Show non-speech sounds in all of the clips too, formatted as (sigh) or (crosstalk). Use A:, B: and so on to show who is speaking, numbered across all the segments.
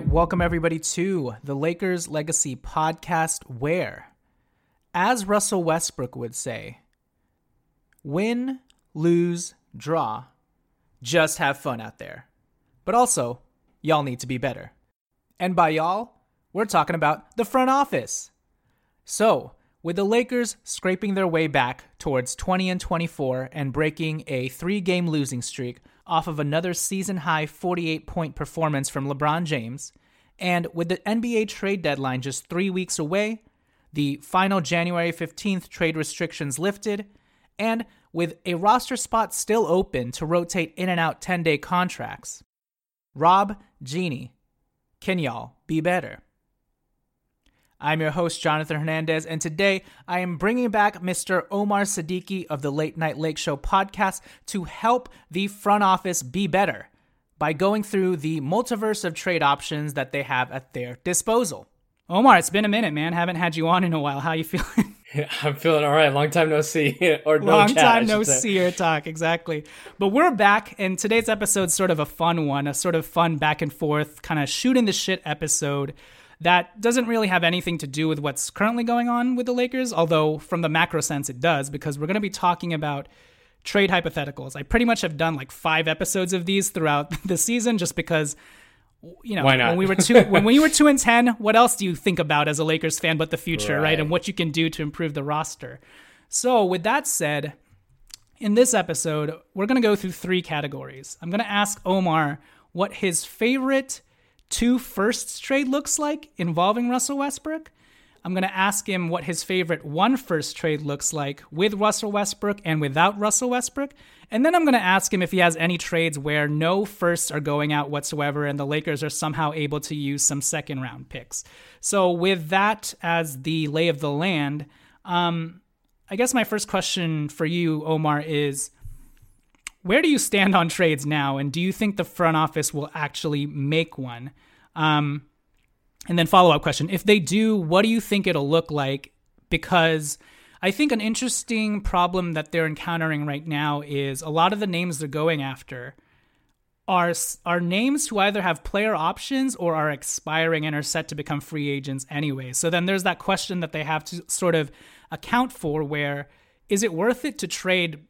A: Right, welcome everybody to the Lakers Legacy podcast, where, as Russell Westbrook would say, win, lose, draw, just have fun out there. But also, y'all need to be better. And by y'all, we're talking about the front office. So, with the Lakers scraping their way back towards 20 and 24 and breaking a three game losing streak off of another season high 48 point performance from LeBron James, and with the NBA trade deadline just three weeks away, the final January 15th trade restrictions lifted, and with a roster spot still open to rotate in and out 10 day contracts, Rob, Jeanie, can y'all be better? I'm your host, Jonathan Hernandez, and today I am bringing back Mr. Omar Siddiqi of the Late Night Lake Show podcast to help the front office be better by going through the multiverse of trade options that they have at their disposal. Omar, it's been a minute, man. Haven't had you on in a while. How you feeling? (laughs) (laughs)
B: I'm feeling all right. Long time no see, (laughs) or no
A: Long
B: chat,
A: time no
B: say.
A: see or talk, exactly. But we're back, and today's episode's sort of a fun one, a sort of fun back and forth, kind of shooting the shit episode that doesn't really have anything to do with what's currently going on with the Lakers, although from the macro sense it does, because we're going to be talking about trade hypotheticals. I pretty much have done like five episodes of these throughout (laughs) the season just because you know, when we were two when we were two and ten, what else do you think about as a Lakers fan but the future, right?
B: Right.
A: And what you can do to improve the roster. So with that said, in this episode, we're gonna go through three categories. I'm gonna ask Omar what his favorite two firsts trade looks like involving Russell Westbrook. I'm going to ask him what his favorite one first trade looks like with Russell Westbrook and without Russell Westbrook. And then I'm going to ask him if he has any trades where no firsts are going out whatsoever and the Lakers are somehow able to use some second round picks. So, with that as the lay of the land, um, I guess my first question for you, Omar, is where do you stand on trades now? And do you think the front office will actually make one? Um, and then follow up question: If they do, what do you think it'll look like? Because I think an interesting problem that they're encountering right now is a lot of the names they're going after are are names who either have player options or are expiring and are set to become free agents anyway. So then there's that question that they have to sort of account for where is it worth it to trade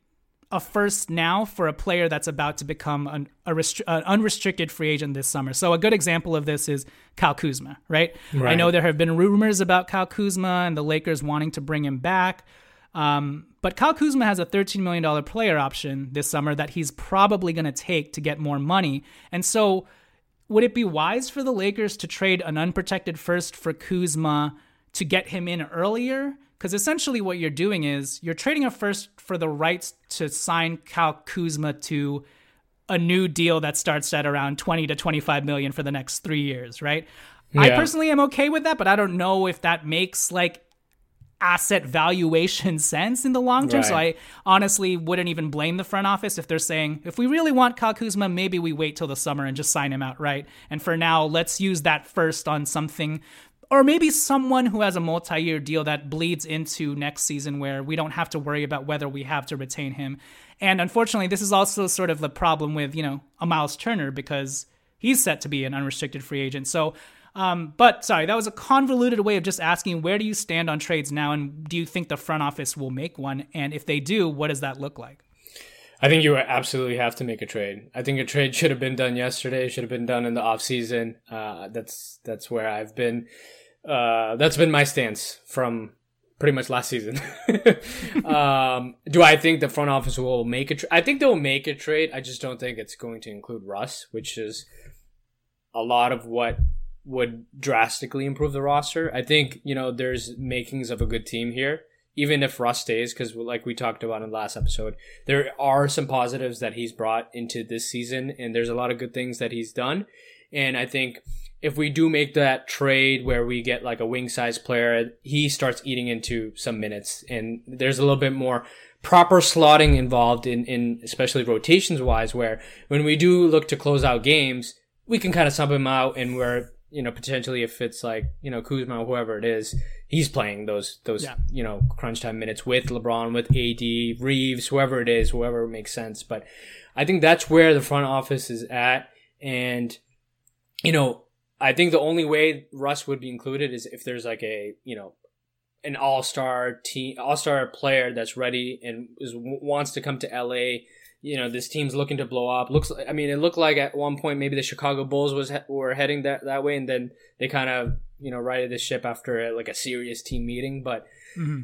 A: a first now for a player that's about to become an, a restri- an unrestricted free agent this summer. So a good example of this is Kyle Kuzma, right? I know there have been rumors about Kyle Kuzma and the Lakers wanting to bring him back. Um, but Kyle Kuzma has a $13 million player option this summer that he's probably going to take to get more money. And so would it be wise for the Lakers to trade an unprotected first for Kuzma to get him in earlier? Because essentially, what you're doing is you're trading a first for the rights to sign Kyle Kuzma to a new deal that starts at around 20 to 25 million for the next three years, right? I personally am okay with that, but I don't know if that makes like asset valuation (laughs) sense in the long term. So I honestly wouldn't even blame the front office if they're saying, if we really want Kyle Kuzma, maybe we wait till the summer and just sign him outright. And for now, let's use that first on something. Or maybe someone who has a multi year deal that bleeds into next season where we don't have to worry about whether we have to retain him. And unfortunately, this is also sort of the problem with, you know, a Miles Turner because he's set to be an unrestricted free agent. So Um, but sorry, that was a convoluted way of just asking where do you stand on trades now, and do you think the front office will make one? And if they do, what does that look like?
B: I think you absolutely have to make a trade. I think a trade should have been done yesterday. It Should have been done in the off season. Uh, that's that's where I've been. Uh, that's been my stance from pretty much last season. (laughs) um, do I think the front office will make a trade? I think they'll make a trade. I just don't think it's going to include Russ, which is a lot of what would drastically improve the roster. I think, you know, there's makings of a good team here, even if Russ stays, because like we talked about in the last episode, there are some positives that he's brought into this season, and there's a lot of good things that he's done. And I think if we do make that trade where we get like a wing size player, he starts eating into some minutes and there's a little bit more proper slotting involved in, in especially rotations wise, where when we do look to close out games, we can kind of sub him out and where, you know, potentially if it's like, you know, Kuzma whoever it is, he's playing those, those, yeah. you know, crunch time minutes with LeBron, with AD, Reaves, whoever it is, whoever makes sense. But I think that's where the front office is at. And, you know, I think the only way Russ would be included is if there's like a you know an all star team, all star player that's ready and is, wants to come to LA. You know, this team's looking to blow up. Looks, I mean, it looked like at one point maybe the Chicago Bulls was were heading that that way, and then they kind of you know righted the ship after like a serious team meeting. But mm-hmm.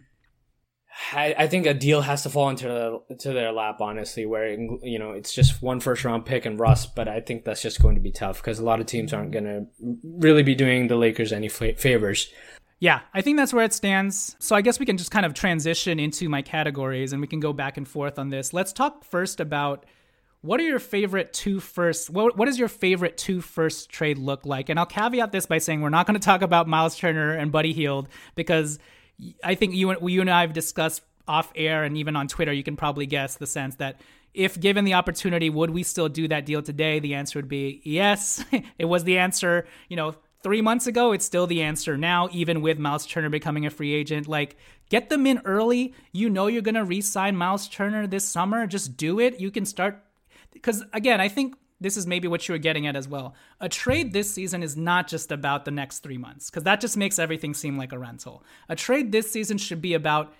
B: I, think a deal has to fall into the, to their lap, honestly, where you know it's just one first round pick and Russ, but I think that's just going to be tough because a lot of teams aren't going to really be doing the Lakers any favors.
A: Yeah, I think that's where it stands. So I guess we can just kind of transition into my categories and we can go back and forth on this. Let's talk first about what are your favorite two first what, what does your favorite two first trade look like? And I'll caveat this by saying we're not going to talk about Miles Turner and Buddy Hield because I think you and you and I have discussed off air and even on Twitter. You can probably guess the sense that if given the opportunity, would we still do that deal today? The answer would be yes. (laughs) it was the answer, you know, three months ago. It's still the answer now, even with Miles Turner becoming a free agent. Like, get them in early. You know you're gonna re-sign Miles Turner this summer. Just do it. You can start because again, I think this is maybe what you were getting at as well. A trade this season is not just about the next three months, because that just makes everything seem like a rental. A trade this season should be about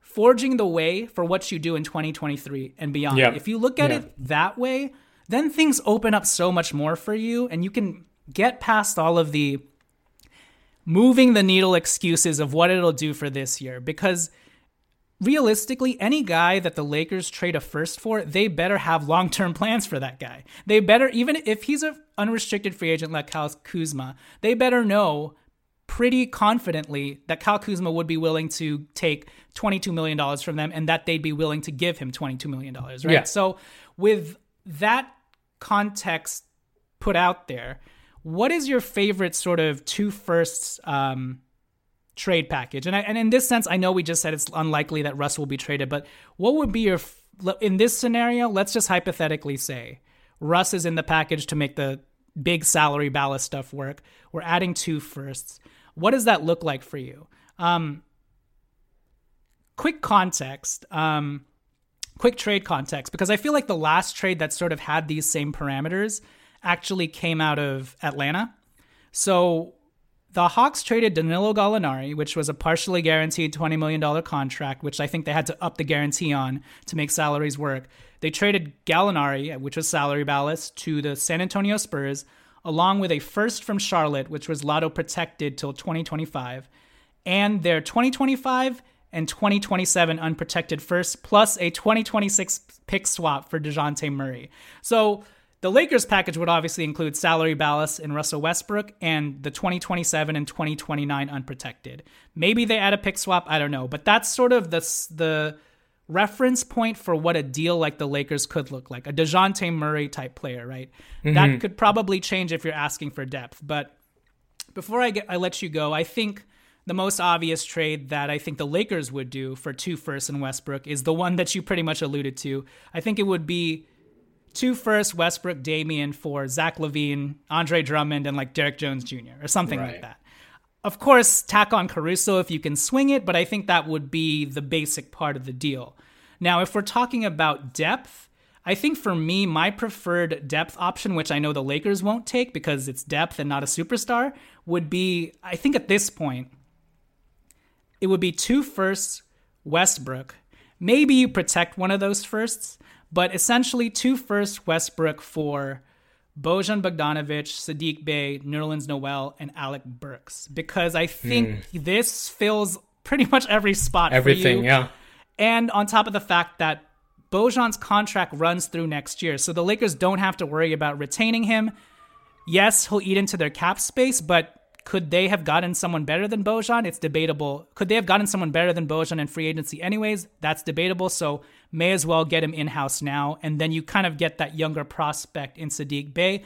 A: forging the way for what you do in 2023 and beyond. Yep. If you look at yep. it that way, then things open up so much more for you, and you can get past all of the moving the needle excuses of what it'll do for this year, because realistically, any guy that the Lakers trade a first for, they better have long term plans for that guy. They better, even if he's an unrestricted free agent like Kyle Kuzma, they better know pretty confidently that Kyle Kuzma would be willing to take $22 million from them and that they'd be willing to give him $22 million, right? Yeah. So, with that context put out there, what is your favorite sort of two firsts um, trade package. And I, and in this sense, I know we just said it's unlikely that Russ will be traded, but what would be your in this scenario? Let's just hypothetically say Russ is in the package to make the big salary ballast stuff work. We're adding two firsts. What does that look like for you? Um, quick context. Um, quick trade context because I feel like the last trade that sort of had these same parameters actually came out of Atlanta. So the Hawks traded Danilo Gallinari, which was a partially guaranteed $20 million contract, which I think they had to up the guarantee on to make salaries work. They traded Gallinari, which was salary ballast, to the San Antonio Spurs, along with a first from Charlotte, which was lotto protected till 2025, and their 2025 and 2027 unprotected first, plus a 2026 pick swap for DeJounte Murray. So the Lakers package would obviously include salary ballast in Russell Westbrook and the 2027 and 2029 unprotected. Maybe they add a pick swap, I don't know, but that's sort of the the reference point for what a deal like the Lakers could look like. A DeJounte Murray type player, right? Mm-hmm. That could probably change if you're asking for depth, but before I get I let you go, I think the most obvious trade that I think the Lakers would do for two firsts in Westbrook is the one that you pretty much alluded to. I think it would be two first Westbrook Damian for Zach LaVine, Andre Drummond, and like Derrick Jones Jr. or something right. like that. Of course, tack on Caruso if you can swing it, but I think that would be the basic part of the deal. Now, if we're talking about depth, I think for me, my preferred depth option, which I know the Lakers won't take because it's depth and not a superstar, would be I think at this point, it would be two firsts, Westbrook. Maybe you protect one of those firsts, but essentially two firsts, Westbrook for Bojan Bogdanovic, Saddiq Bey, Nerlens Noel, and Alec Burks. Because I think mm. this fills pretty much every spot.
B: Everything, yeah.
A: And on top of the fact that Bojan's contract runs through next year, so the Lakers don't have to worry about retaining him. Yes, he'll eat into their cap space, but could they have gotten someone better than Bojan? It's debatable. Could they have gotten someone better than Bojan in free agency anyways? That's debatable. So may as well get him in house now. And then you kind of get that younger prospect in Saddiq Bey.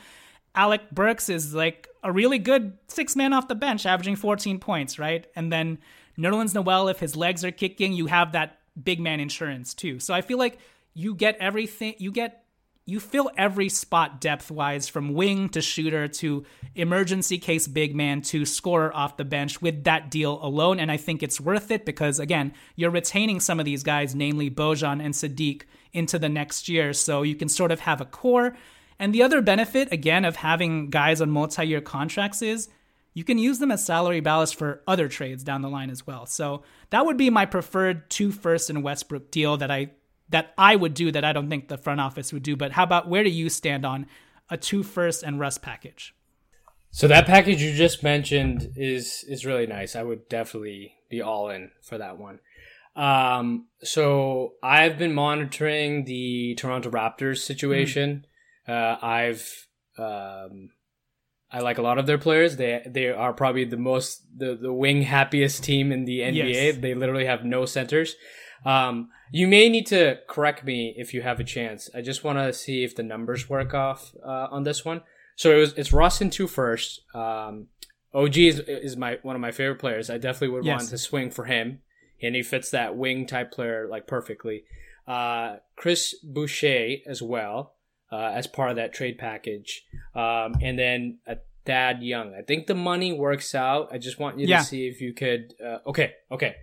A: Alec Burks is like a really good six man off the bench, averaging 14 points, right? And then Nerlens Noel, if his legs are kicking, you have that big man insurance too. So I feel like you get everything, you get you fill every spot depth wise from wing to shooter to emergency case big man to scorer off the bench with that deal alone. And I think it's worth it because, again, you're retaining some of these guys, namely Bojan and Saddiq, into the next year. So you can sort of have a core. And the other benefit, again, of having guys on multi year contracts is you can use them as salary ballast for other trades down the line as well. So that would be my preferred two first and Westbrook deal that I that I would do that I don't think the front office would do. But how about where do you stand on a two first and Russ package?
B: So that package you just mentioned is is really nice. I would definitely be all in for that one. Um, so I've been monitoring the Toronto Raptors situation. Mm. Uh, I've um, I like a lot of their players. They they are probably the most the, the wing happiest team in the NBA. Yes. They literally have no centers. Um, you may need to correct me if you have a chance. I just want to see if the numbers work off uh, on this one. So it was it's Russ in two first. Um, OG is, is my one of my favorite players. I definitely would yes. want to swing for him, and he fits that wing type player like perfectly. Uh, Chris Boucher as well uh, as part of that trade package, um, and then a Thad Young. I think the money works out. I just want you yeah. to see if you could. Uh, okay, okay.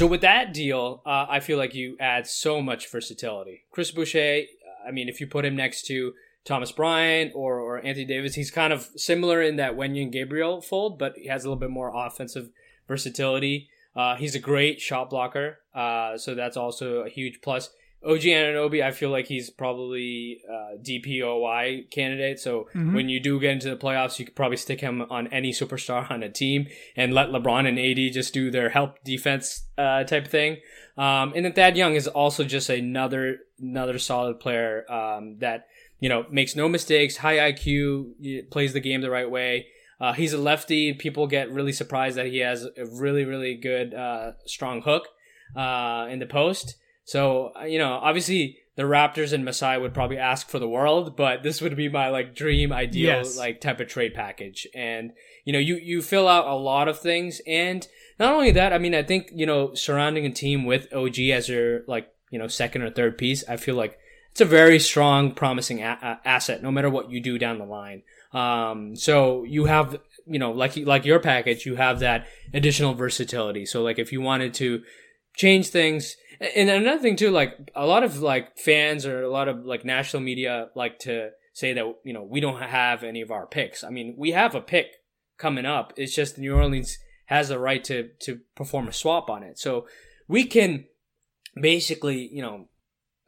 B: So with that deal, uh, I feel like you add so much versatility. Chris Boucher, uh, I mean, if you put him next to Thomas Bryant or, or Anthony Davis, he's kind of similar in that Wenyen Gabriel fold, but he has a little bit more offensive versatility. Uh, he's a great shot blocker, uh, so that's also a huge plus. OG Anunoby, I feel like he's probably uh, DPOY candidate. So mm-hmm. when you do get into the playoffs, you could probably stick him on any superstar on a team and let LeBron and AD just do their help defense uh, type thing. Um, and then Thad Young is also just another another solid player um, that you know makes no mistakes, high IQ, plays the game the right way. Uh, he's a lefty. People get really surprised that he has a really really good uh, strong hook uh, in the post. So, uh, you know, obviously the Raptors and Masai would probably ask for the world, but this would be my like dream ideal yes. like type of trade package. And, you know, you, you fill out a lot of things. And not only that, I mean, I think, you know, surrounding a team with OG as your like, you know, second or third piece, I feel like it's a very strong, promising a- asset, no matter what you do down the line. Um, so you have, you know, like, like your package, you have that additional versatility. So like if you wanted to change things, and another thing too, like a lot of like fans or a lot of like national media like to say that you know we don't have any of our picks. I mean, we have a pick coming up. It's just New Orleans has the right to to perform a swap on it, so we can basically you know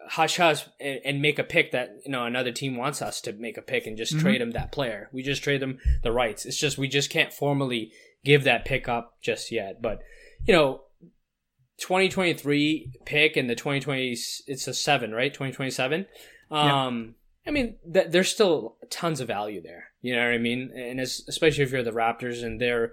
B: hush hush and, and make a pick that you know another team wants us to make a pick and just mm-hmm. trade them that player. We just trade them the rights. It's just we just can't formally give that pick up just yet, but you know 2023 pick and the 2020 it's a seven right? 2027 um yeah. i mean th- there's still tons of value there. You know what i mean? And especially if you're the raptors and they're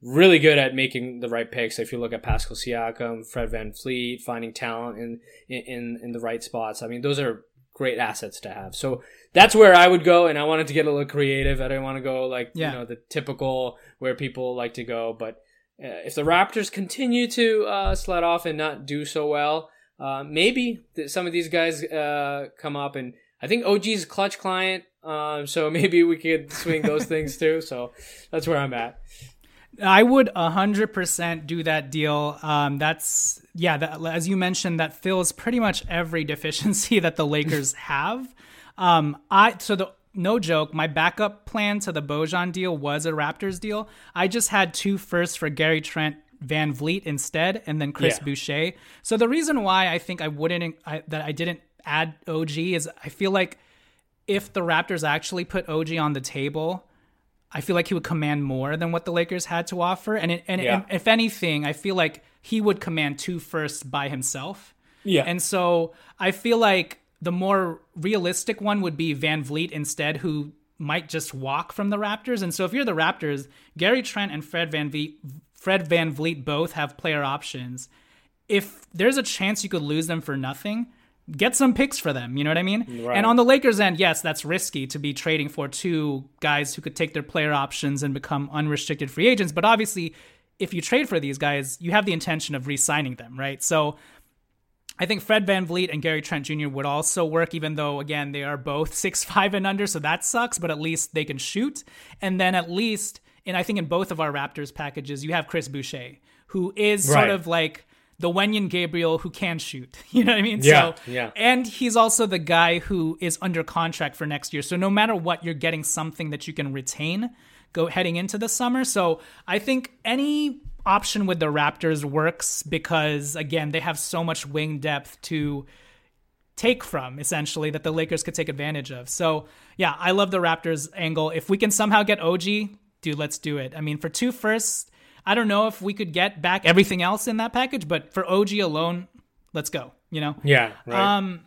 B: really good at making the right picks. If you look at pascal siakam fred VanVleet finding talent in in in the right spots. I mean those are great assets to have. So that's where i would go and i wanted to get a little creative i didn't want to go like yeah. you know the typical where people like to go but if the Raptors continue to uh, sled off and not do so well, uh, maybe th- some of these guys uh, come up. And I think OG's Klutch client, um, so (laughs) maybe we could swing those things too. So that's where I'm at.
A: I would 100% do that deal. Um, that's, yeah, that, as you mentioned, that fills pretty much every (laughs) deficiency that the Lakers have. Um, I So the no joke, my backup plan to the Bojan deal was a Raptors deal. I just had two firsts for Gary Trent Van Vleet instead, and then Chris yeah. Boucher. So the reason why I think I wouldn't I, that I didn't add OG is I feel like if the Raptors actually put OG on the table, I feel like he would command more than what the Lakers had to offer. And it, and, yeah. and if anything, I feel like he would command two firsts by himself.
B: Yeah.
A: And so I feel like the more realistic one would be Van Vleet instead, who might just walk from the Raptors. And so if you're the Raptors, Gary Trent and Fred Van Vleet, Fred Van Vleet both have player options. If there's a chance you could lose them for nothing, get some picks for them. You know what I mean? Right. And on the Lakers end, yes, that's risky to be trading for two guys who could take their player options and become unrestricted free agents. But obviously, if you trade for these guys, you have the intention of re signing them, right? So I think Fred Van Vleet and Gary Trent Jr. would also work, even though, again, they are both (laughs) six five and under, so that sucks, but at least they can shoot. And then at least, and I think in both of our Raptors packages, you have Chris Boucher, who is right. sort of like the Wenyen Gabriel who can shoot. (laughs) You know what I mean?
B: Yeah, so, yeah.
A: And he's also the guy who is under contract for next year. So no matter what, you're getting something that you can retain go heading into the summer. So I think any option with the Raptors works because again, they have so much wing depth to take from essentially that the Lakers could take advantage of. So, yeah, I love the Raptors angle. If we can somehow get OG, dude, let's do it. I mean, for two firsts, I don't know if we could get back everything else in that package, but for OG alone, let's go, you know?
B: Yeah, right.
A: Um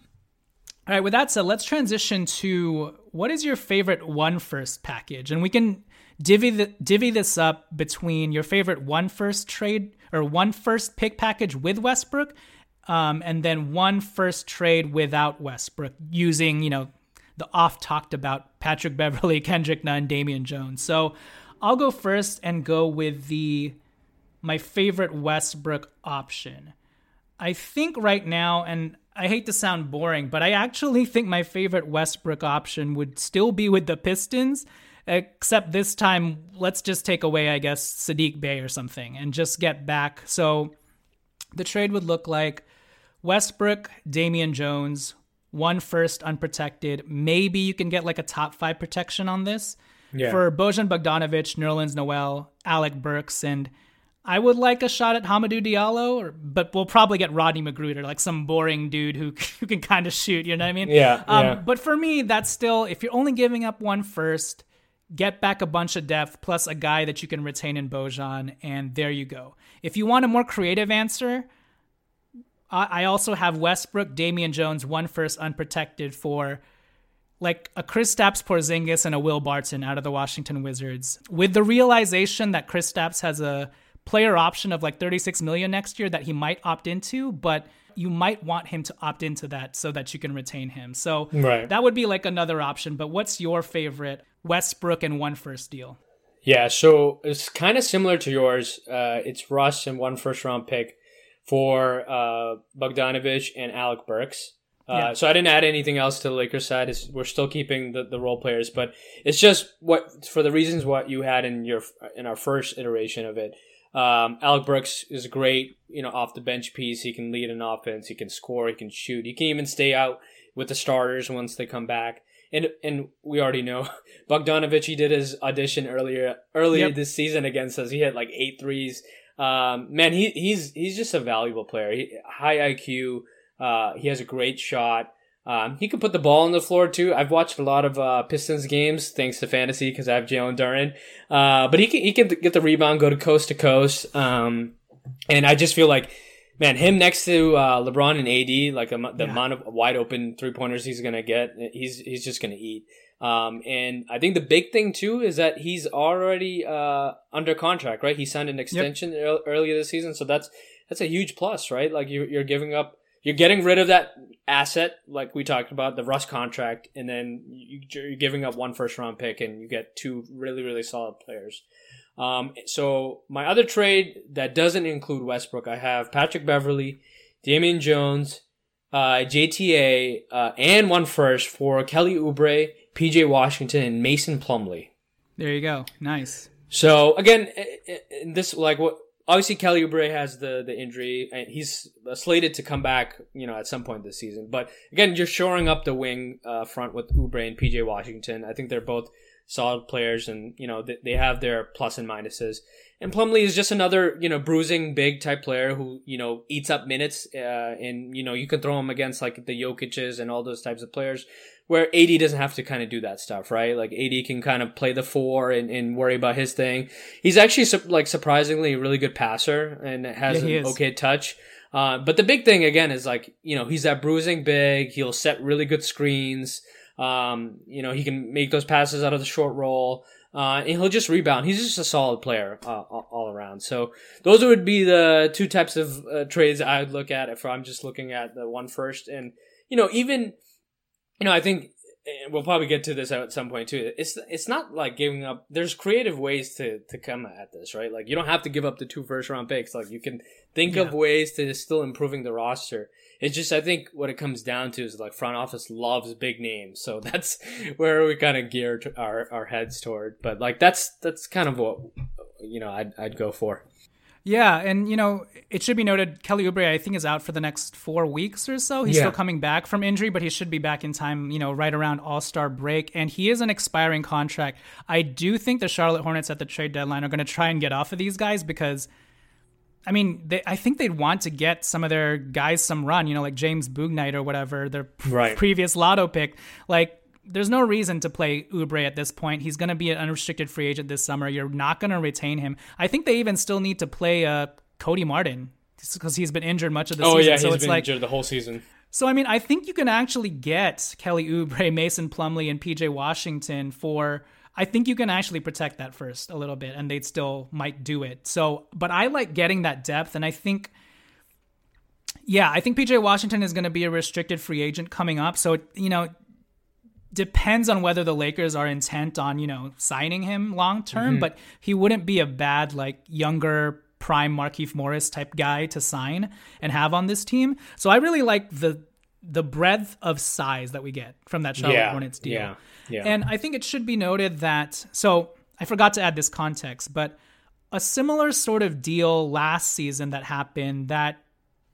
A: all right, with that said, let's transition to what is your favorite one first package? And we can divvy the, divvy this up between your favorite one first trade or one first pick package with Westbrook, um, and then one first trade without Westbrook using you know the oft talked about Patrick Beverley, (laughs) Kendrick Nunn, Damian Jones. So I'll go first and go with the my favorite Westbrook option. I think right now, and I hate to sound boring, but I actually think my favorite Westbrook option would still be with the Pistons Except this time, let's just take away, I guess, Saddiq Bey or something and just get back. So the trade would look like Westbrook, Damian Jones, one first unprotected. Maybe you can get like a top five protection on this. Yeah. For Bojan Bogdanovic, Nerlens Noel, Alec Burks, and I would like a shot at Hamidou Diallo, or, but we'll probably get Rodney McGruder, like some boring dude who, (laughs) who can kind of shoot. You know what I mean?
B: Yeah, um, yeah.
A: But for me, that's still if you're only giving up one first, get back a bunch of depth plus a guy that you can retain in Bojan, and there you go. If you want a more creative answer, I also have Westbrook, Damian Jones, one first unprotected for like a Chris Kristaps Porzingis and a Will Barton out of the Washington Wizards. With the realization that Kristaps has a player option of like 36 million next year that he might opt into, but you might want him to opt into that so that you can retain him. So
B: right.
A: that would be like another option. But what's your favorite Westbrook and one first deal?
B: Yeah, so it's kind of similar to yours. Uh, it's Russ and one first round pick for uh, Bogdanovic and Alec Burks. Uh, yeah. So I didn't add anything else to the Lakers side. It's, we're still keeping the, the role players, but it's just what for the reasons what you had in your in our first iteration of it. Um, Alec Burks is great, you know, off the bench piece. He can lead an offense. He can score. He can shoot. He can even stay out with the starters once they come back and and we already know (laughs) Bogdanovic. He did his audition earlier earlier yep. this season against us. He had like eight threes. Um, man, he he's he's just a valuable player. He, high IQ. Uh, he has a great shot. Um, he can put the ball on the floor too. I've watched a lot of uh, Pistons games thanks to fantasy because I have Jalen Duren. Uh, but he can he can get the rebound, go to coast to coast. Um, and I just feel like man, him next to uh, LeBron and AD, like the yeah. amount of wide open three pointers he's gonna get, he's he's just gonna eat. Um, and I think the big thing too is that he's already uh, under contract, right? He signed an extension yep. earlier this season, so that's that's a huge plus, right? Like you're you're giving up, you're getting rid of that asset, like we talked about the Russ contract, and then you're giving up one first round pick, and you get two really really solid players. Um, so my other trade that doesn't include Westbrook, I have Patrick Beverley, Damian Jones, uh, JTA, uh, and one first for Kelly Oubre, PJ Washington, and Mason Plumlee.
A: There you go. Nice.
B: So again, this like what obviously Kelly Oubre has the the injury and he's slated to come back, you know, at some point this season. But again, just shoring up the wing uh, front with Oubre and PJ Washington. I think they're both solid players, and you know they, they have their plus and minuses. And Plumlee is just another you know bruising big type player who you know eats up minutes, uh, and you know you can throw him against like the Jokic's and all those types of players where AD doesn't have to kind of do that stuff, right? Like AD can kind of play the four and, and worry about his thing. He's actually su- like surprisingly a really good passer and has yeah, an okay touch. Uh, but the big thing again is like, you know, he's that bruising big. He'll set really good screens. Um, you know, he can make those passes out of the short roll. Uh, and he'll just rebound. He's just a solid player uh, all around. So those would be the two types of uh, trades I would look at if I'm just looking at the one first. And you know, even you know, I think we'll probably get to this at some point too. It's it's not like giving up. There's creative ways to to come at this, right? Like you don't have to give up the two first round picks. Like you can think yeah. of ways to still improving the roster. It's just I think what it comes down to is like front office loves big names, so (laughs) that's where we kind of gear our our heads toward. But like that's that's kind of what you know I'd I'd go for.
A: Yeah, and you know, it should be noted Kelly Oubre I think is out for the next 4 weeks or so. He's yeah. still coming back from injury, but he should be back in time, you know, right around All-Star break and he is an expiring contract. I do think the Charlotte Hornets at the trade deadline are going to try and get off of these guys because I mean, they, I think they'd want to get some of their guys some run, you know, like James Bouknight or whatever, their right. previous lotto pick. Like there's no reason to play Oubre at this point. He's going to be an unrestricted free agent this summer. You're not going to retain him. I think they even still need to play uh, Cody Martin because he's been injured much of the
B: oh,
A: season.
B: Oh yeah, so he's been like, injured the whole season.
A: So I mean, I think you can actually get Kelly Oubre, Mason Plumlee, and PJ Washington for. I think you can actually protect that first a little bit, and they still might do it. So, but I like getting that depth, and I think. Yeah, I think PJ Washington is going to be a restricted free agent coming up. So, you know, depends on whether the Lakers are intent on, you know, signing him long term, mm-hmm. but he wouldn't be a bad like younger prime Markieff Morris type guy to sign and have on this team. So I really like the the breadth of size that we get from that Charlotte yeah, Hornets deal. Yeah, yeah. And I think it should be noted that so I forgot to add this context, but a similar sort of deal last season that happened that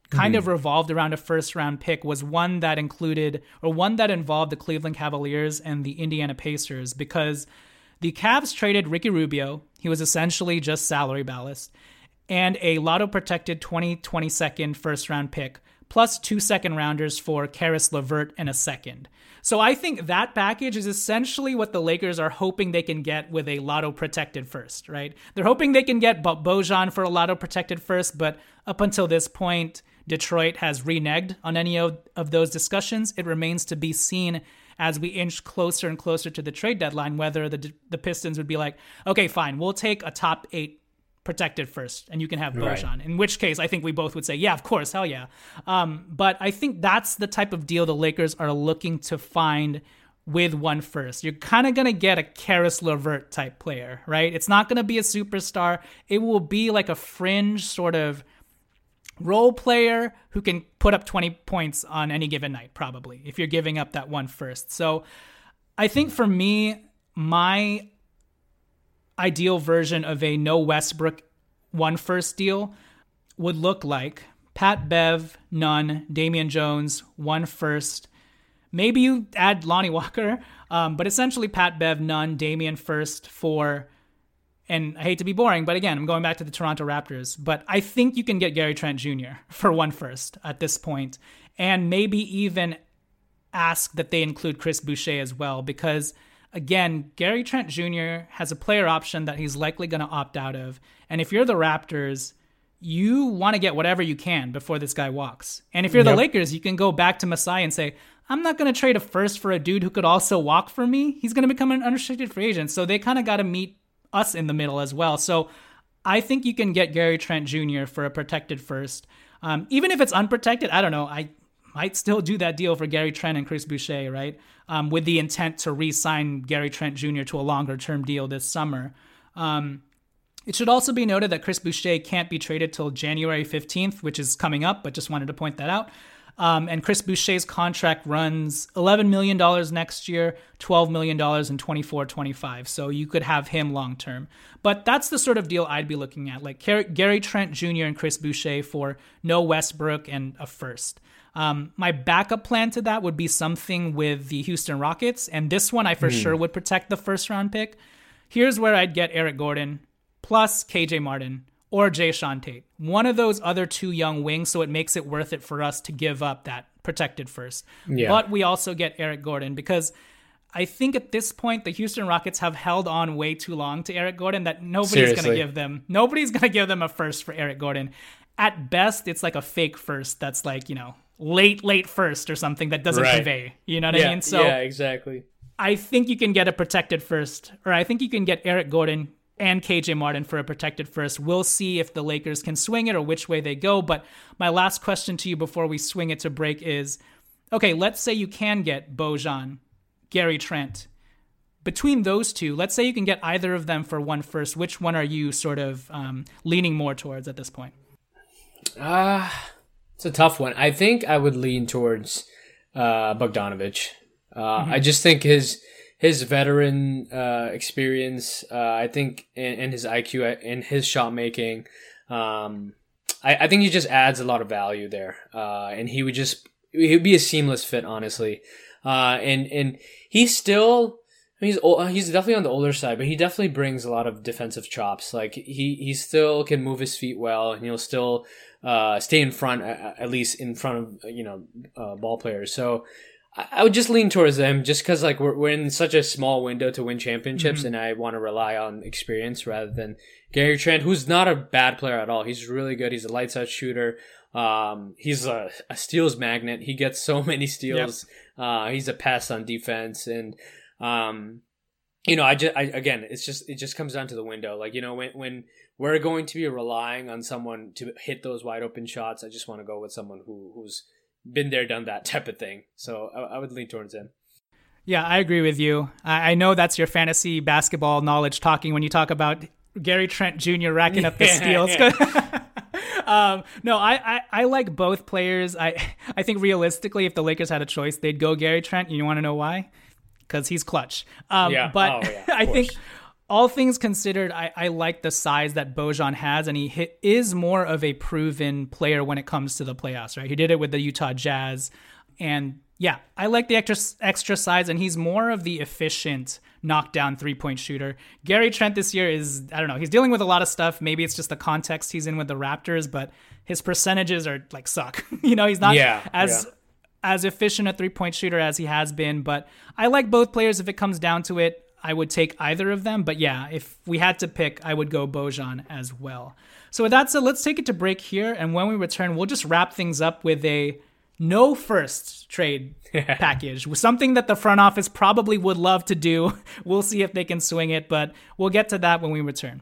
A: kind mm. of revolved around a first round pick was one that included or one that involved the Cleveland Cavaliers and the Indiana Pacers because the Cavs traded Ricky Rubio. He was essentially just salary ballast and a lotto protected 2022nd first round pick plus two second rounders for Caris LeVert and a second. So I think that package is essentially what the Lakers are hoping they can get with a lotto protected first, right? They're hoping they can get Bojan for a lotto protected first, but up until this point, Detroit has reneged on any of, of those discussions. It remains to be seen as we inch closer and closer to the trade deadline whether the the Pistons would be like, okay, fine, we'll take a top eight protected first, and you can have Bojan. Right. In which case, I think we both would say, yeah, of course, hell yeah. Um, but I think that's the type of deal the Lakers are looking to find with one first. You're kind of going to get a Caris LeVert type player, right? It's not going to be a superstar. It will be like a fringe sort of role player who can put up 20 points on any given night, probably, if you're giving up that one first. So I think for me, my ideal version of a no Westbrook one first deal would look like Pat Bev, Nunn, Damian Jones, one first. Maybe you add Lonnie (laughs) Walker, um, but essentially Pat Bev, Nunn, Damian first for and I hate to be boring, but again, I'm going back to the Toronto Raptors. But I think you can get Gary Trent Jr. (laughs) for one first at this point, and maybe even ask that they include Chris Boucher as well, because again, Gary Trent Jr. has a player option that he's likely going to opt out of. And if you're the Raptors, you want to get whatever you can before this guy walks. And if you're yep. the Lakers, you can go back to Masai and say, I'm not going to trade a first for a dude who could also walk for me. He's going to become an unrestricted free agent. So they kind of got to meet us in the middle as well. So I think you can get Gary Trent Jr. for a protected first. Um, even if it's unprotected, I don't know. I might still do that deal for Gary Trent and Chris Boucher, right? Um, with the intent to re sign Gary Trent Jr. to a longer term deal this summer. Um, it should also be noted that Chris Boucher can't be traded till January 15th, which is coming up, but just wanted to point that out. Um, and Chris Boucher's contract runs $11 million next year, $12 million in 24 25. So you could have him long term. But that's the sort of deal I'd be looking at, like Gary Trent Jr. and Chris Boucher for no Westbrook and a first. Um, my backup plan to that would be something with the Houston Rockets, and this one I for mm. sure would protect the first round pick. Here's where I'd get Eric Gordon plus KJ Martin or Jae'Sean Tate. One of those other two young wings, so it makes it worth it for us to give up that protected first. Yeah. But we also get Eric Gordon because I think at this point the Houston Rockets have held on way too long to Eric Gordon that nobody's going to give them nobody's going to give them a first for Eric Gordon. At best, it's like a fake first that's like, you know, late late first or something that doesn't right. convey. You know what
B: yeah,
A: I mean?
B: So Yeah, exactly.
A: I think you can get a protected first or I think you can get Eric Gordon and KJ Martin for a protected first. We'll see if the Lakers can swing it or which way they go, but my last question to you before we swing it to break is okay, let's say you can get Bojan, Gary Trent. Between those two, let's say you can get either of them for one first. Which one are you sort of um, leaning more towards at this point?
B: Ah, uh, it's a tough one. I think I would lean towards uh, Bogdanovic. Uh, mm-hmm. I just think his his veteran uh, experience, uh, I think, and, and, his IQ and his shot making, um, I, I, think he just adds a lot of value there. Uh, and he would just he would be a seamless fit, honestly. Uh, and and he's still. he's old, he's definitely on the older side, but he definitely brings a lot of defensive chops. Like he he still can move his feet well, and he'll still uh, stay in front, at least in front of you know uh, ball players. So I would just lean towards them, just because like we're we're in such a small window to win championships, mm-hmm. and I want to rely on experience rather than Gary Trent, who's not a bad player at all. He's really good. He's a lights out shooter. Um, he's a, a, steals magnet. He gets so (laughs) many steals. Yep. Uh, he's a pest on defense, and um, you know, I just I, again, it's just it just comes down to the window. Like you know, when when we're going to be relying on someone to hit those wide open shots. I just want to go with someone who who's been there, done that type of thing. So I, I would lean towards him.
A: Yeah, I agree with you. I, I know that's your fantasy basketball knowledge talking when you talk about Gary Trent Jr. racking up the (laughs) steals. (laughs) (laughs) um, no, I, I, I, like both players. I I think realistically, if the Lakers had a choice, they'd go Gary Trent. You want to know why? Because he's clutch. Um, yeah. But oh, I think all things considered, I, I like the size that Bojan has, and he hit, is more of a proven player when it comes to the playoffs, right? He did it with the Utah Jazz. And yeah, I like the extra, extra size, and he's more of the efficient knockdown three point shooter. Gary Trent this year is, I don't know, he's dealing with a lot of stuff. Maybe it's just the context he's in with the Raptors, but his percentages are like suck. (laughs) you know, he's not yeah, as. Yeah. As efficient a three point shooter as he has been, but I like both players if it comes down to it. I would take either of them. But yeah, if we had to pick, I would go Bojan as well. So with that said, let's take it to break here. And when we return, we'll just wrap things up with a no first trade (laughs) package, something that the front office probably would love to do. (laughs) We'll see if they can swing it, but we'll get to that when we return.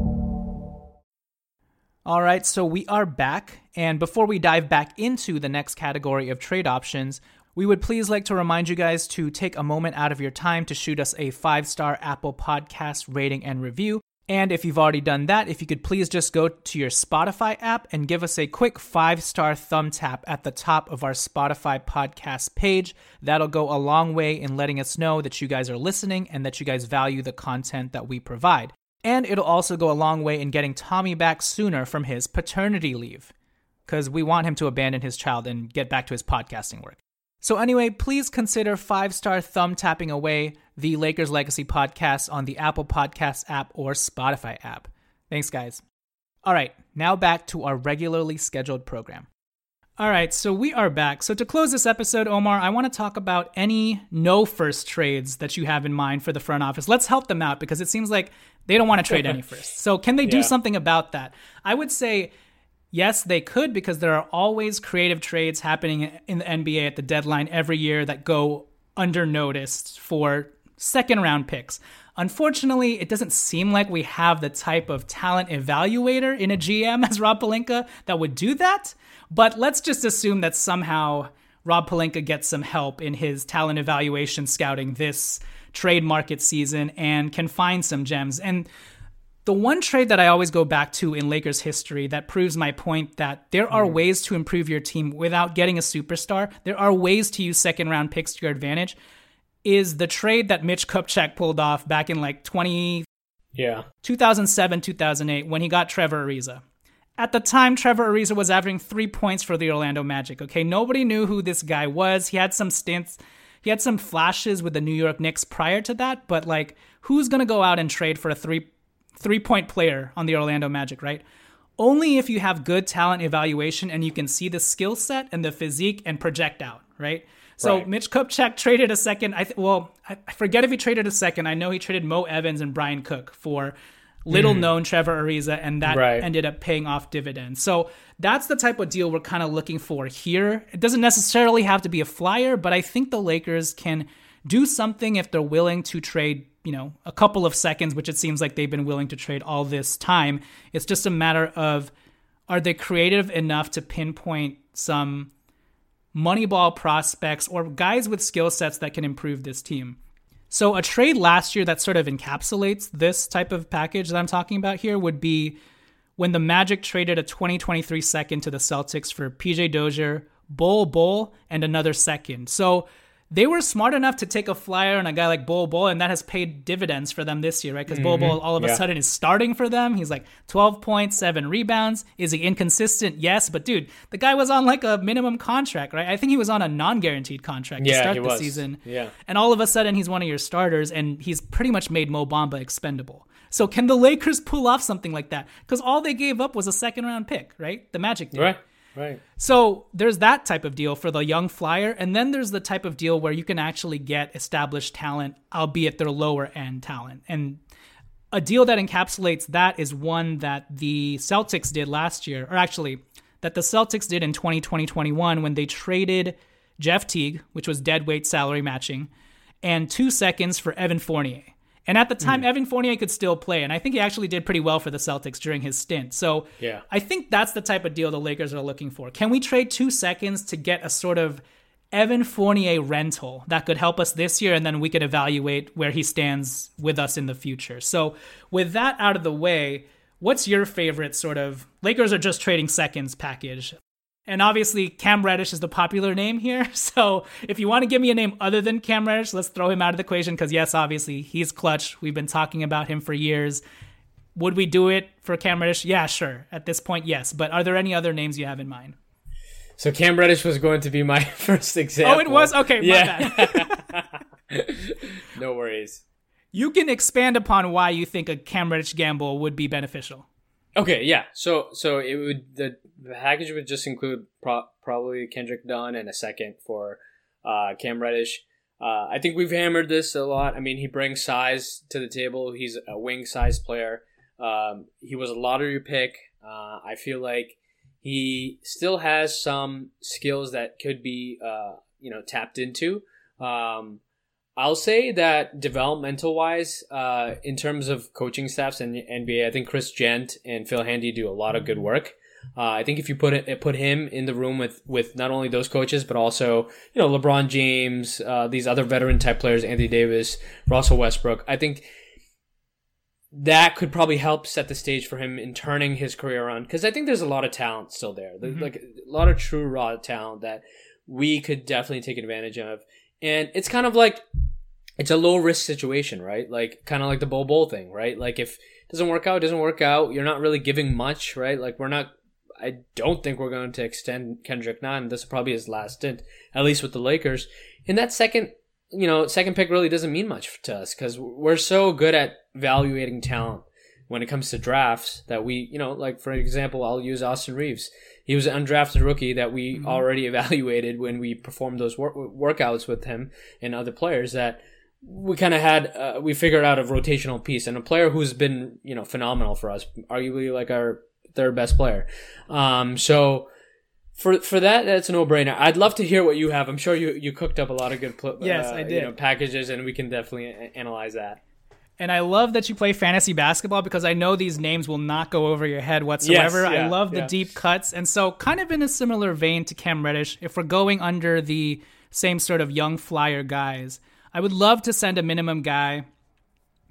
A: All right, so we are back. And before we dive back into the next category of trade options, we would please like to remind you guys to take a moment out of your time to shoot us a five star Apple Podcast rating and review. And if you've already done that, if you could please just go to your Spotify app and give us a quick five star thumb tap at the top of our Spotify podcast page. That'll go a long way in letting us know that you guys are listening and that you guys value the content that we provide. And it'll also go a long way in getting Tommy back sooner from his paternity leave, because we want him to abandon his child and get back to his podcasting work. So, anyway, please consider five star thumb tapping away the Lakers Legacy podcast on the Apple Podcasts app or Spotify app. Thanks, guys. All right, now back to our regularly scheduled program. All right, so we are back. So to close this episode, Omar, I want to talk about any no first trades that you have in mind for the front office. Let's help them out because it seems like they don't want to trade any (laughs) first. So can they do yeah. something about that? I would say Yes, they could because there are always creative trades happening in the NBA at the deadline every year that go undernoticed for second round picks. Unfortunately, it doesn't seem like we have the type of talent evaluator in a GM (laughs) as Rob Pelinka that would do that. But let's just assume that somehow Rob Pelinka gets some help in his talent evaluation scouting this trade market season and can find some gems. And the one trade that I always go back to in Lakers history that proves my point that there are mm. ways to improve your team without getting a superstar. There are ways to use second round picks to your advantage. Is the trade that Mitch Kupchak pulled off back in like 20
B: yeah
A: 2007 2008 when he got Trevor Ariza. At the time, Trevor Ariza was averaging three points for the Orlando Magic. Okay, nobody knew who this guy was. He had some stints, he had some flashes with the New York Knicks prior to that, but like, who's gonna go out and trade for a three three point player on the Orlando Magic, right? Only if you have good talent evaluation and you can see the skill set and the physique and project out, right? So right. Mitch Kupchak traded a second. I th- well, I forget if he traded a second. I know he traded Mo Evans and Brian Cook for little mm. known Trevor Ariza, and that right. ended up paying off dividends. So that's the type of deal we're kind of looking for here. It doesn't necessarily have to be a flyer, but I think the Lakers can do something if they're willing to trade you know, a couple of seconds, which it seems like they've been willing to trade all this time. It's just a matter of are they creative enough to pinpoint some moneyball prospects or guys with skill sets that can improve this team? So, a trade last year that sort of encapsulates this type of package that I'm talking about here would be when the Magic traded a 2023 second to the Celtics for PJ Dozier, Bol Bol, and another second. So, they were smart enough to take a flyer on a guy like Bol Bol, and that has paid dividends for them this year, right? Because mm-hmm. Bol Bol all of yeah. a sudden is starting for them. He's like 12 points, seven rebounds. Is he inconsistent? Yes, but dude, the guy was on like a minimum contract, right? I think he was on a non-guaranteed contract yeah, to start the was. season.
B: Yeah.
A: And all of a sudden, he's one of your starters, and he's pretty much made Mo Bamba expendable. So can the Lakers pull off something like that? Because all they gave up was a second round pick, right? The Magic did.
B: Right. Right.
A: So there's that type of deal for the young flyer, and then there's the type of deal where you can actually get established talent, albeit their lower end talent. And a deal that encapsulates that is one that the Celtics did last year, or actually that the Celtics did in 2020 21 when they traded Jeff Teague, which was dead weight salary matching, and two seconds for Evan Fournier. And at the time, mm. Evan Fournier could still play, and I think he actually did pretty well for the Celtics during his stint. So
B: yeah.
A: I think that's the type of deal the Lakers are looking for. Can we trade two seconds to get a sort of Evan Fournier rental that could help us this year, and then we could evaluate where he stands with us in the future. So with that out of the way, what's your favorite sort of Lakers are just trading seconds package? And obviously, Cam Reddish is the popular name here. (laughs) So if you want to give me a name other than Cam Reddish, let's throw him out of the equation because, yes, obviously, he's clutch. We've been talking about him for years. Would we do it for Cam Reddish? Yeah, sure. At this point, yes. But are there any other names you have in mind?
B: So Cam Reddish was going to be my (laughs) first example.
A: Oh, it was? Okay,
B: yeah. (laughs) no worries.
A: You can expand upon why you think a Cam Reddish gamble would be beneficial.
B: Okay, yeah. So so it would the package would just include pro- probably Kendrick Nunn and a second for uh, Cam Reddish. Uh, I think we've hammered this a lot. I mean, he brings size to the table. He's a wing size player. Um, he was a lottery pick. Uh, I feel like he still has some skills that could be, uh, you know, tapped into. Um, I'll say that developmental wise, uh, in terms of coaching staffs the NBA, I think Chris Jent and Phil Handy do a lot of good work. Uh, I think if you put it, put him in the room with, with not only those coaches but also you know LeBron James, uh, these other veteran type players, Anthony Davis, Russell Westbrook, I think that could probably help set the stage for him in turning his career around because I think there's a lot of talent still there, mm-hmm. like a lot of true raw talent that we could definitely take advantage of. And it's kind of like it's a low risk situation, right? Like kind of like the Bol Bol thing, right? Like if it doesn't work out, it doesn't work out. You're not really giving much, right? Like we're not. I don't think we're going to extend Kendrick Nunn. This is probably his last stint, at least with the Lakers. And that second, you know, second pick really doesn't mean much to us because we're so good at evaluating talent when it comes to drafts that we, you know, like for example, I'll use Austin Reaves. he was an undrafted rookie that we mm-hmm. already (laughs) evaluated when we performed those wor- workouts with him and other players that we kind of had uh, we figured out a rotational piece and a player who's been you know phenomenal for us arguably like our third best player. Um, so for for that, that's a no brainer. I'd love to hear what you have. I'm sure you you cooked up a lot of good pl-
A: yes,
B: uh,
A: I did.
B: You know, packages, and we can definitely a- analyze that.
A: And I love that you play fantasy basketball because I know these names will not go over your head whatsoever.
B: Yes, yeah,
A: I love the
B: yeah.
A: deep cuts. And so, kind of in a similar vein to Cam Reddish, if we're going under the same sort of young flyer guys, I would love to send a minimum guy,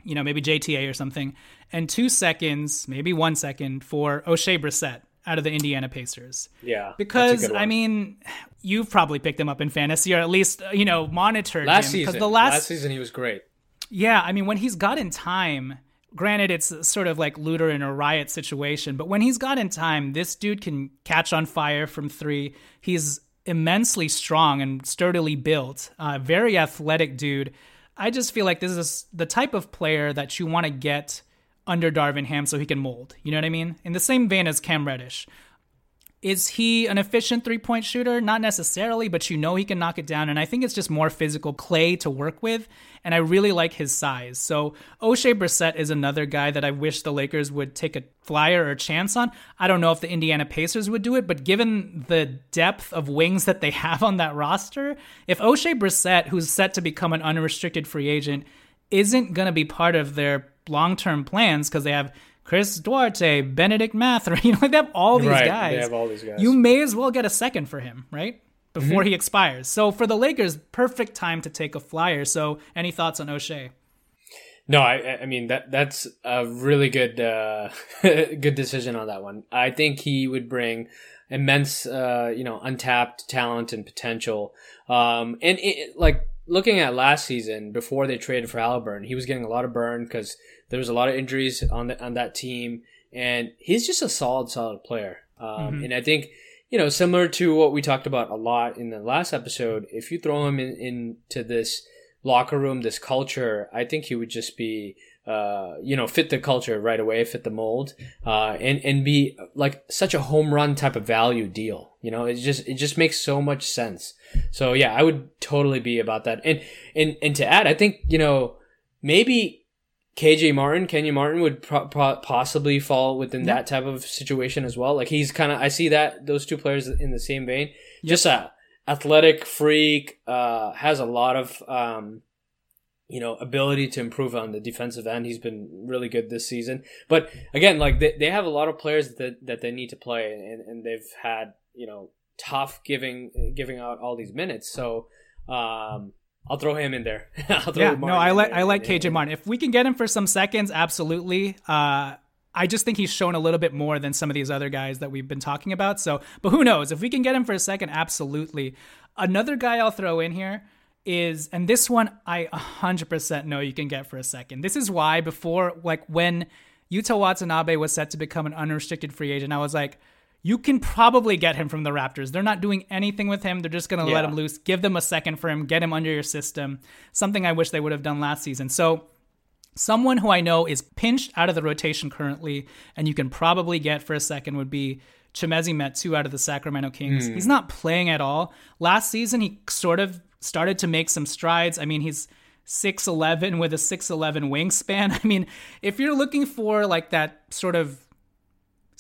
A: you know, maybe JTA or something, and two seconds, maybe one second for Oshae Brissett out of the Indiana Pacers.
B: Yeah,
A: Because I mean, you've probably picked him up in fantasy, or at least uh, you know monitored
B: last
A: him.
B: season,
A: the last,
B: last season he was great.
A: yeah, I mean, when he's got in time, granted, it's sort of like looter in a riot situation, but when he's got in time, this dude can catch on fire from three. He's immensely strong and sturdily built, uh, very athletic dude. I just feel like this is the type of player that you want to get under Darvin Ham so he can mold. You know what I mean? In the same vein as Cam Reddish. Is he an efficient three point shooter? Not necessarily, but you know he can knock it down. And I think it's just more physical clay to work with. And I really like his size. So Oshae Brissett is another guy that I wish the Lakers would take a flyer or a chance on. I don't know if the Indiana Pacers would do it, but given the depth of wings that they (laughs) have on that roster, if Oshae Brissett, who's set to become an unrestricted free agent, isn't going to be part of their long term plans because they have Chris Duarte, Benedict Mather, (laughs) you know, like they have all these
B: Right, they
A: guys.
B: have all these guys.
A: You may as well get a second for him, right?
B: Mm-hmm.
A: Before he expires. So for the Lakers, perfect time to take a flyer. So any thoughts on Oshae?
B: No, I, I mean that that's a really good uh, (laughs) good decision on that one. I think he would bring immense, uh, you know, untapped talent and potential. Um, and it, like looking at last season before they traded for Halliburton, he was getting a lot of burn because there was a lot of injuries on the, on that team, and he's just a solid, solid player. Um, And I think you know, similar to what we talked about a lot in the last episode, if you throw him in, into this locker room, this culture, I think he would just be, uh, you know, fit the culture right away, fit the mold, uh, and, and be like such a home run type of value deal. You know, it just, it just makes so much sense. So yeah, I would totally be about that. And, and, and to add, I think, you know, maybe KJ Martin, Kenyon Martin would pro- pro- possibly fall within that type of situation as well. Like he's kind of, I see that those two players in the same vein. Just a athletic freak, uh, has a lot of, um, you know, ability to improve on the defensive end. He's been really good this season. But again, like they, they have a lot of players that, that they need to play and, and they've had, you know, tough giving, giving out all these minutes. So, um, I'll throw him in there. (laughs) I'll throw
A: Yeah,
B: Martin
A: no, I like. I like KJ Martin. If we can get him for some seconds, absolutely. Uh, I just think he's shown a little bit more than some of these other guys that we've been talking about. So, but who knows? If we can get him for a second, absolutely. Another guy I'll throw in here is, and this one I 100% know you can get for a second. This is why before, like when Yuta Watanabe was set to become an unrestricted free agent, I was like, you can probably get him from the Raptors. They're not doing anything with him. They're just going to let him loose. Give them a second for him. Get him under your system. Something I wish they would have done last season. So, someone who I know is pinched out of the rotation currently, and you can probably get for a second would be Chimezie Metu out of the Sacramento Kings. Hmm. He's not playing at all. Last season, he sort of started to make some strides. I mean, he's 6'11 with a 6'11 wingspan. (laughs) I mean, if you're looking for like that sort of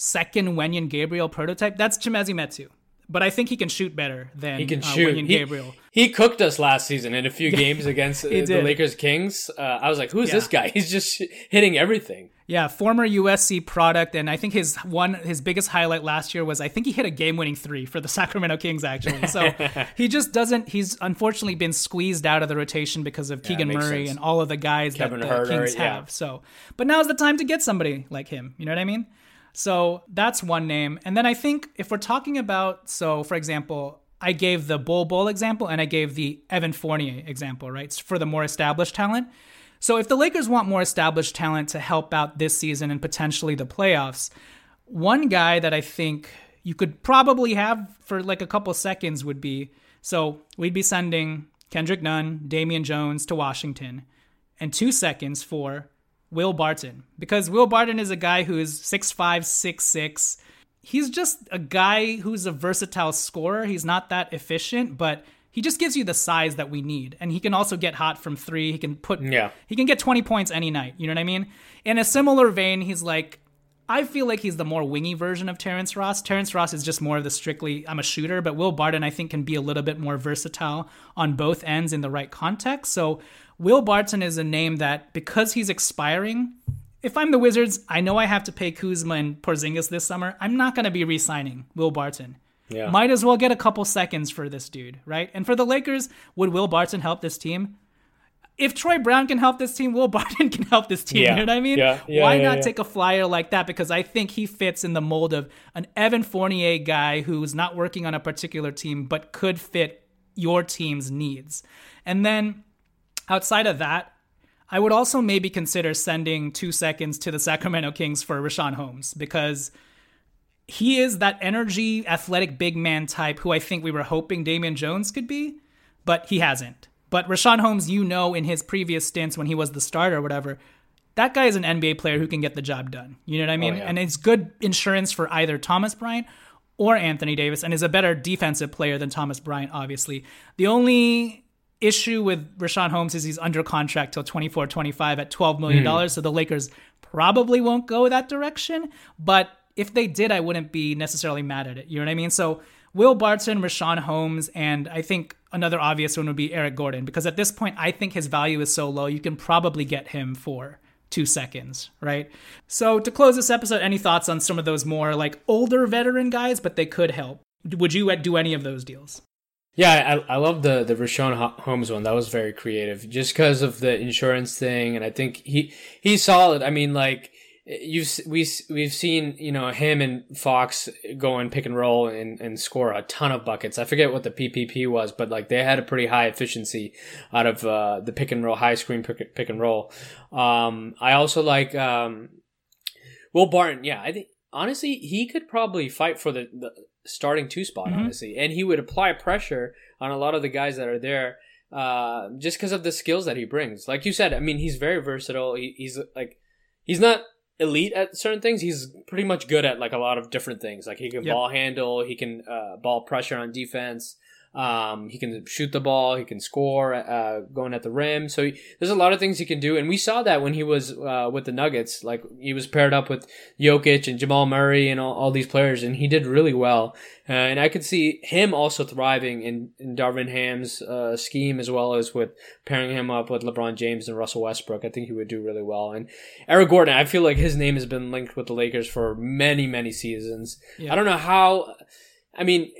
A: second Wenyen Gabriel prototype, that's Chimezie Metu. But I think he can shoot better than
B: He can
A: uh,
B: shoot.
A: Wenyen
B: He,
A: Gabriel.
B: he cooked us last season in a few (laughs) games against uh, the. Lakers Kings. Uh, I was like, "Who's
A: Yeah.
B: this guy? (laughs) He's just hitting everything."
A: Yeah, former USC product, and I think his one his biggest highlight last year was I think he hit a game winning three for the (laughs) Sacramento Kings actually. So he just doesn't. He's unfortunately been squeezed out of the rotation because of Keegan
B: makes
A: Murray
B: sense.
A: and all of the guys
B: Kevin
A: that the Kings
B: yeah.
A: have. So, but now's the time to get somebody like him. You know what I mean? So that's one name, and then I think if we're talking about so for example. I gave the Bol Bol example and I gave the Evan Fournier example, right? For the more established talent. So if the Lakers want more established talent to help out this season and potentially the playoffs, one guy that I think you could probably have for like a couple seconds would be so we'd be sending Kendrick Nunn, Damian Jones to Washington, and two seconds for Will Barton. Because Will Barton is a guy who is 6'5, 6'6. He's just a guy who's a versatile scorer. He's not that efficient, but he just gives you the size that we need. And he can also get hot from three. He can put
B: Yeah.
A: he can get 20 points any night. You know what I mean? In a similar vein, he's like I feel like he's the more wingy version of Terrence Ross. Terrence Ross is just more of the strictly I'm a shooter, but Will Barton I think can be a little bit more versatile on both ends in the right context. So Will Barton is a name that because he's expiring, if I'm the Wizards, I know I have to pay Kuzma and Porzingis this summer. I'm not going to be re-signing Will Barton. Yeah. Might as well get a couple seconds for this dude, right? And for the Lakers, would Will Barton help this team? If Troy Brown can help this team, Will (laughs) Barton can help this team. Yeah. You know what I mean? Yeah. Yeah, Why not take a flyer like that? Because I think he fits in the mold of an Evan Fournier guy who's not working on a particular team, but could fit your team's needs. And then outside of that, I would also maybe consider sending two seconds to the Sacramento Kings for Richaun Holmes because he is that energy, athletic big man type who I think we were hoping Damian Jones could be, but he hasn't. But Richaun Holmes, you know, in his previous stints when he was the starter or whatever, that guy is an NBA player who can get the job done. You know what I oh, mean? Oh, yeah. And it's good insurance for either Thomas Bryant or Anthony Davis and is a better defensive player than Thomas Bryant, obviously. The only issue with Richaun Holmes is he's under contract till 24 25 at $12 million. Mm. So the Lakers probably won't go that direction. But if they did, I wouldn't be necessarily mad at it. You know what I mean? So Will Barton, Richaun Holmes, and I think another obvious one would be Eric Gordon because at this point, I think his value is so low, you can probably get him for two seconds, right? So to close this episode, any thoughts on some of those more like older veteran guys, but they could help? Would you do any of those deals?
B: Yeah, I, I love the the Richaun Holmes one. That was very creative, just because of the insurance thing, and I think he he's solid. I mean, like you've we we've seen you know him and Fox go and pick and roll and, and score a ton of buckets. I forget what the PPP was, but like they had a pretty high efficiency out of uh, the pick and roll, high screen pick, pick and roll. Um, I also like um, Will Barton. Yeah, I think honestly he could probably fight for the, the starting two spot, mm-hmm. honestly, and he would apply pressure on a lot of the guys that are there. Uh, just because of the skills that he brings, like you said, I mean, he's very versatile. He, he's like, he's not elite at certain things. He's pretty much good at like a lot of different things. Like he can yep. ball handle, he can uh, ball pressure on defense. Um, he can shoot the ball. He can score uh, going at the rim. So he, there's a lot of things he can do, and we saw that when he was uh, with the Nuggets. Like he was paired up with Jokic and Jamal Murray and all, all these players, and he did really well. Uh, and I could see him also thriving in, in Darvin Ham's uh, scheme as well as with pairing him up with LeBron James and Russell Westbrook. I think he would do really well. And Eric Gordon, I feel like his name has been linked with the Lakers for many, many seasons. Yeah. I don't know how. I mean,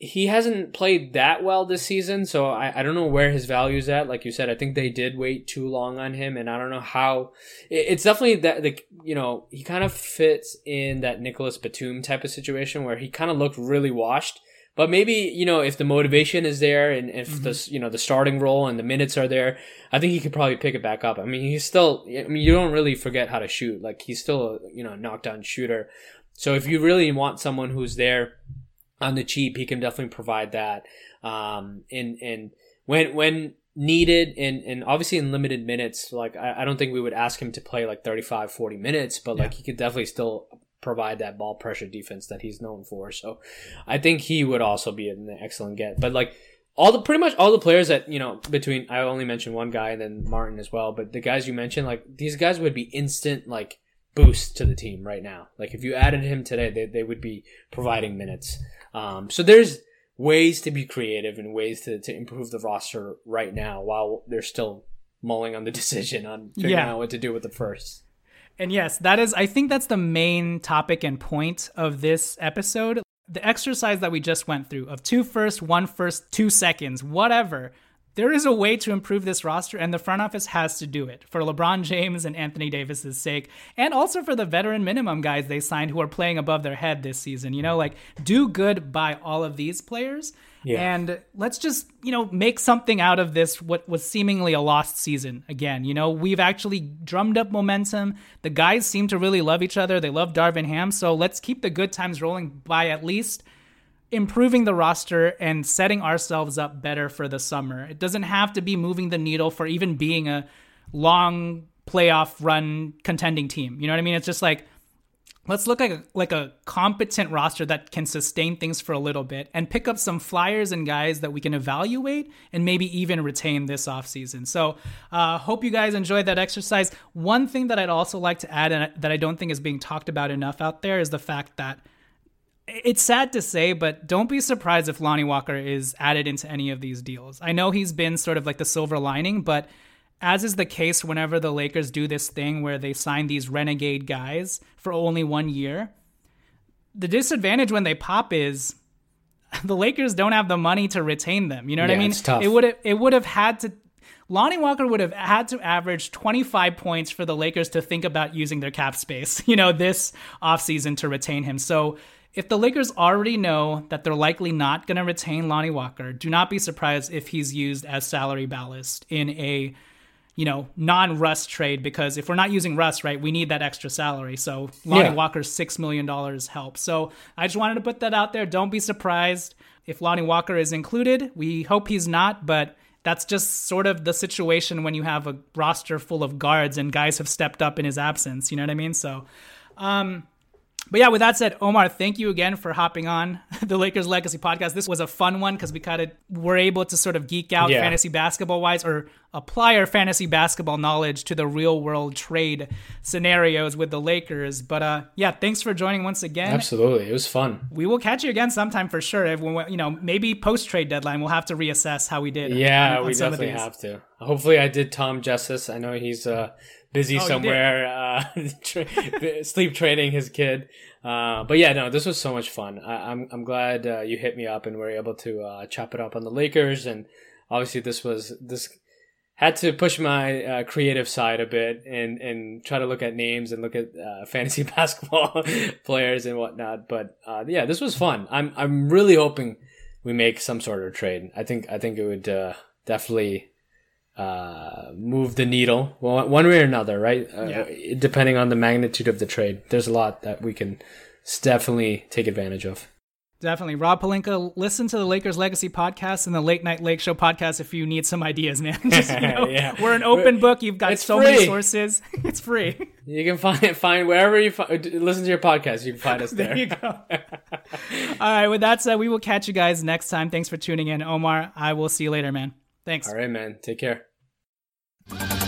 B: he hasn't played that well this season, so I, I don't know where his value's at. Like you said, I think they did wait too long on him, and I don't know how. It, it's definitely that the you know he kind of fits in that Nicolas Batum type of situation where he kind of looked really washed. But maybe you know if the motivation is there and if mm-hmm. the you know the starting role and the minutes are there, I think he could probably pick it back up. I mean, he's still. I mean, you don't really forget how to shoot. Like he's still a you know knockdown shooter. So if you really want someone who's there on the cheap, he can definitely provide that. Um, and and when when needed and and obviously in limited minutes, like I, I don't think we would ask him to play like 35, 40 minutes, but like he could definitely still provide that ball pressure defense that he's known for. So I think he would also be an excellent get. But like all the pretty much all the players that you know between I only mentioned one guy and then Martin as well, but the guys you mentioned like these guys would be instant like boost to the team right now. Like if you added him today, they, they would be providing minutes. Um, so there's ways to be creative and ways to, to improve the roster right now while they're still mulling on the (laughs) decision on figuring yeah. out what to do with the first.
A: And yes, that is I think that's the main topic and point of this episode. The exercise that we just went through of two first, one first, two seconds, whatever there is a way to improve this roster, and the front office has to do it for LeBron James and Anthony Davis's sake, and also for the veteran minimum guys they signed who are playing above their head this season. You know, like do good by all of these players. Yeah. And let's just, you know, make something out of this, what was seemingly a lost season again. You know, we've actually drummed up momentum. The guys seem to really love each other. They love Darvin Ham. So let's keep the good times rolling by at least improving the roster and setting ourselves up better for the summer. It doesn't have to be moving the needle for even being a long playoff run contending team. You know what I mean? It's just like let's look like a, like a competent roster that can sustain things for a little bit and pick up some flyers and guys that we can evaluate and maybe even retain this offseason. So, uh, hope you guys enjoyed that exercise. One thing that I'd also like to add and that I don't think is being talked about enough out there is the fact that it's sad to say, but don't be surprised if Lonnie Walker is added into any of these deals. I know he's been sort of like the silver lining, but as is the case whenever the Lakers do this thing where they sign these renegade guys for only one year, the disadvantage when they pop is (laughs) the Lakers don't have the money to retain them. You know what
B: Yeah,
A: I mean?
B: it's tough.
A: It would have it would have had to Lonnie Walker would have had to average 25 points for the Lakers to think about using their cap space, (laughs) you know, this offseason to retain him. So if the Lakers already know that they're likely not going to retain Lonnie Walker, do not be surprised if he's used as salary ballast in a you know, non-Russ trade because if we're not using Russ, right, we need that extra salary. So Lonnie
B: Yeah.
A: Walker's six million dollars help. So I just wanted to put that out there. Don't be surprised if Lonnie Walker is included. We hope he's not, but that's just sort of the situation when you have a roster full of guards and guys have stepped up in his absence. You know what I mean? So, um, but yeah, with that said, Omar, thank you again for hopping on (laughs) the Lakers Legacy podcast. This was a fun one because we kind of were able to sort of geek out
B: Yeah.
A: fantasy basketball wise or apply our fantasy basketball knowledge to the real world trade scenarios with the Lakers. But uh, yeah, thanks for joining once again.
B: Absolutely, it was fun.
A: We will catch you again sometime for sure. If we, you know, maybe post trade deadline, we'll have to reassess how we did.
B: Yeah,
A: on- on
B: we definitely have to. Hopefully, I did Tom justice. I know he's uh, busy
A: Oh,
B: somewhere, uh, (laughs) tra- (laughs) sleep training his kid. Uh, but yeah, no, this was so much fun. I- I'm I'm glad uh, you hit me up and we were able to uh, chop it up on the Lakers. And obviously, this was this had to push my uh, creative side a bit and and try to look at names and look at uh, (laughs) fantasy basketball players and whatnot. But uh, yeah, this was fun. I'm I'm really hoping we make some sort of trade. I think I think it would uh, definitely uh, move the needle one one way or another, right? Uh, Depending on the magnitude of the trade, there's a lot that we can definitely take advantage of.
A: Definitely. Rob Pelinka, listen to the Lakers Legacy podcast and the Late Night Lake Show podcast if you need some ideas, man. (laughs) Just, you know, (laughs)
B: Yeah.
A: We're an open book. You've got so many sources. (laughs) It's free.
B: You can find it, find wherever you fi- listen to your podcast. You can find us there.
A: There you go. All right. With that said, we will catch you guys next time. Thanks for tuning in. Omar, I will see you later, man. Thanks.
B: All right, man. Take care.
C: Say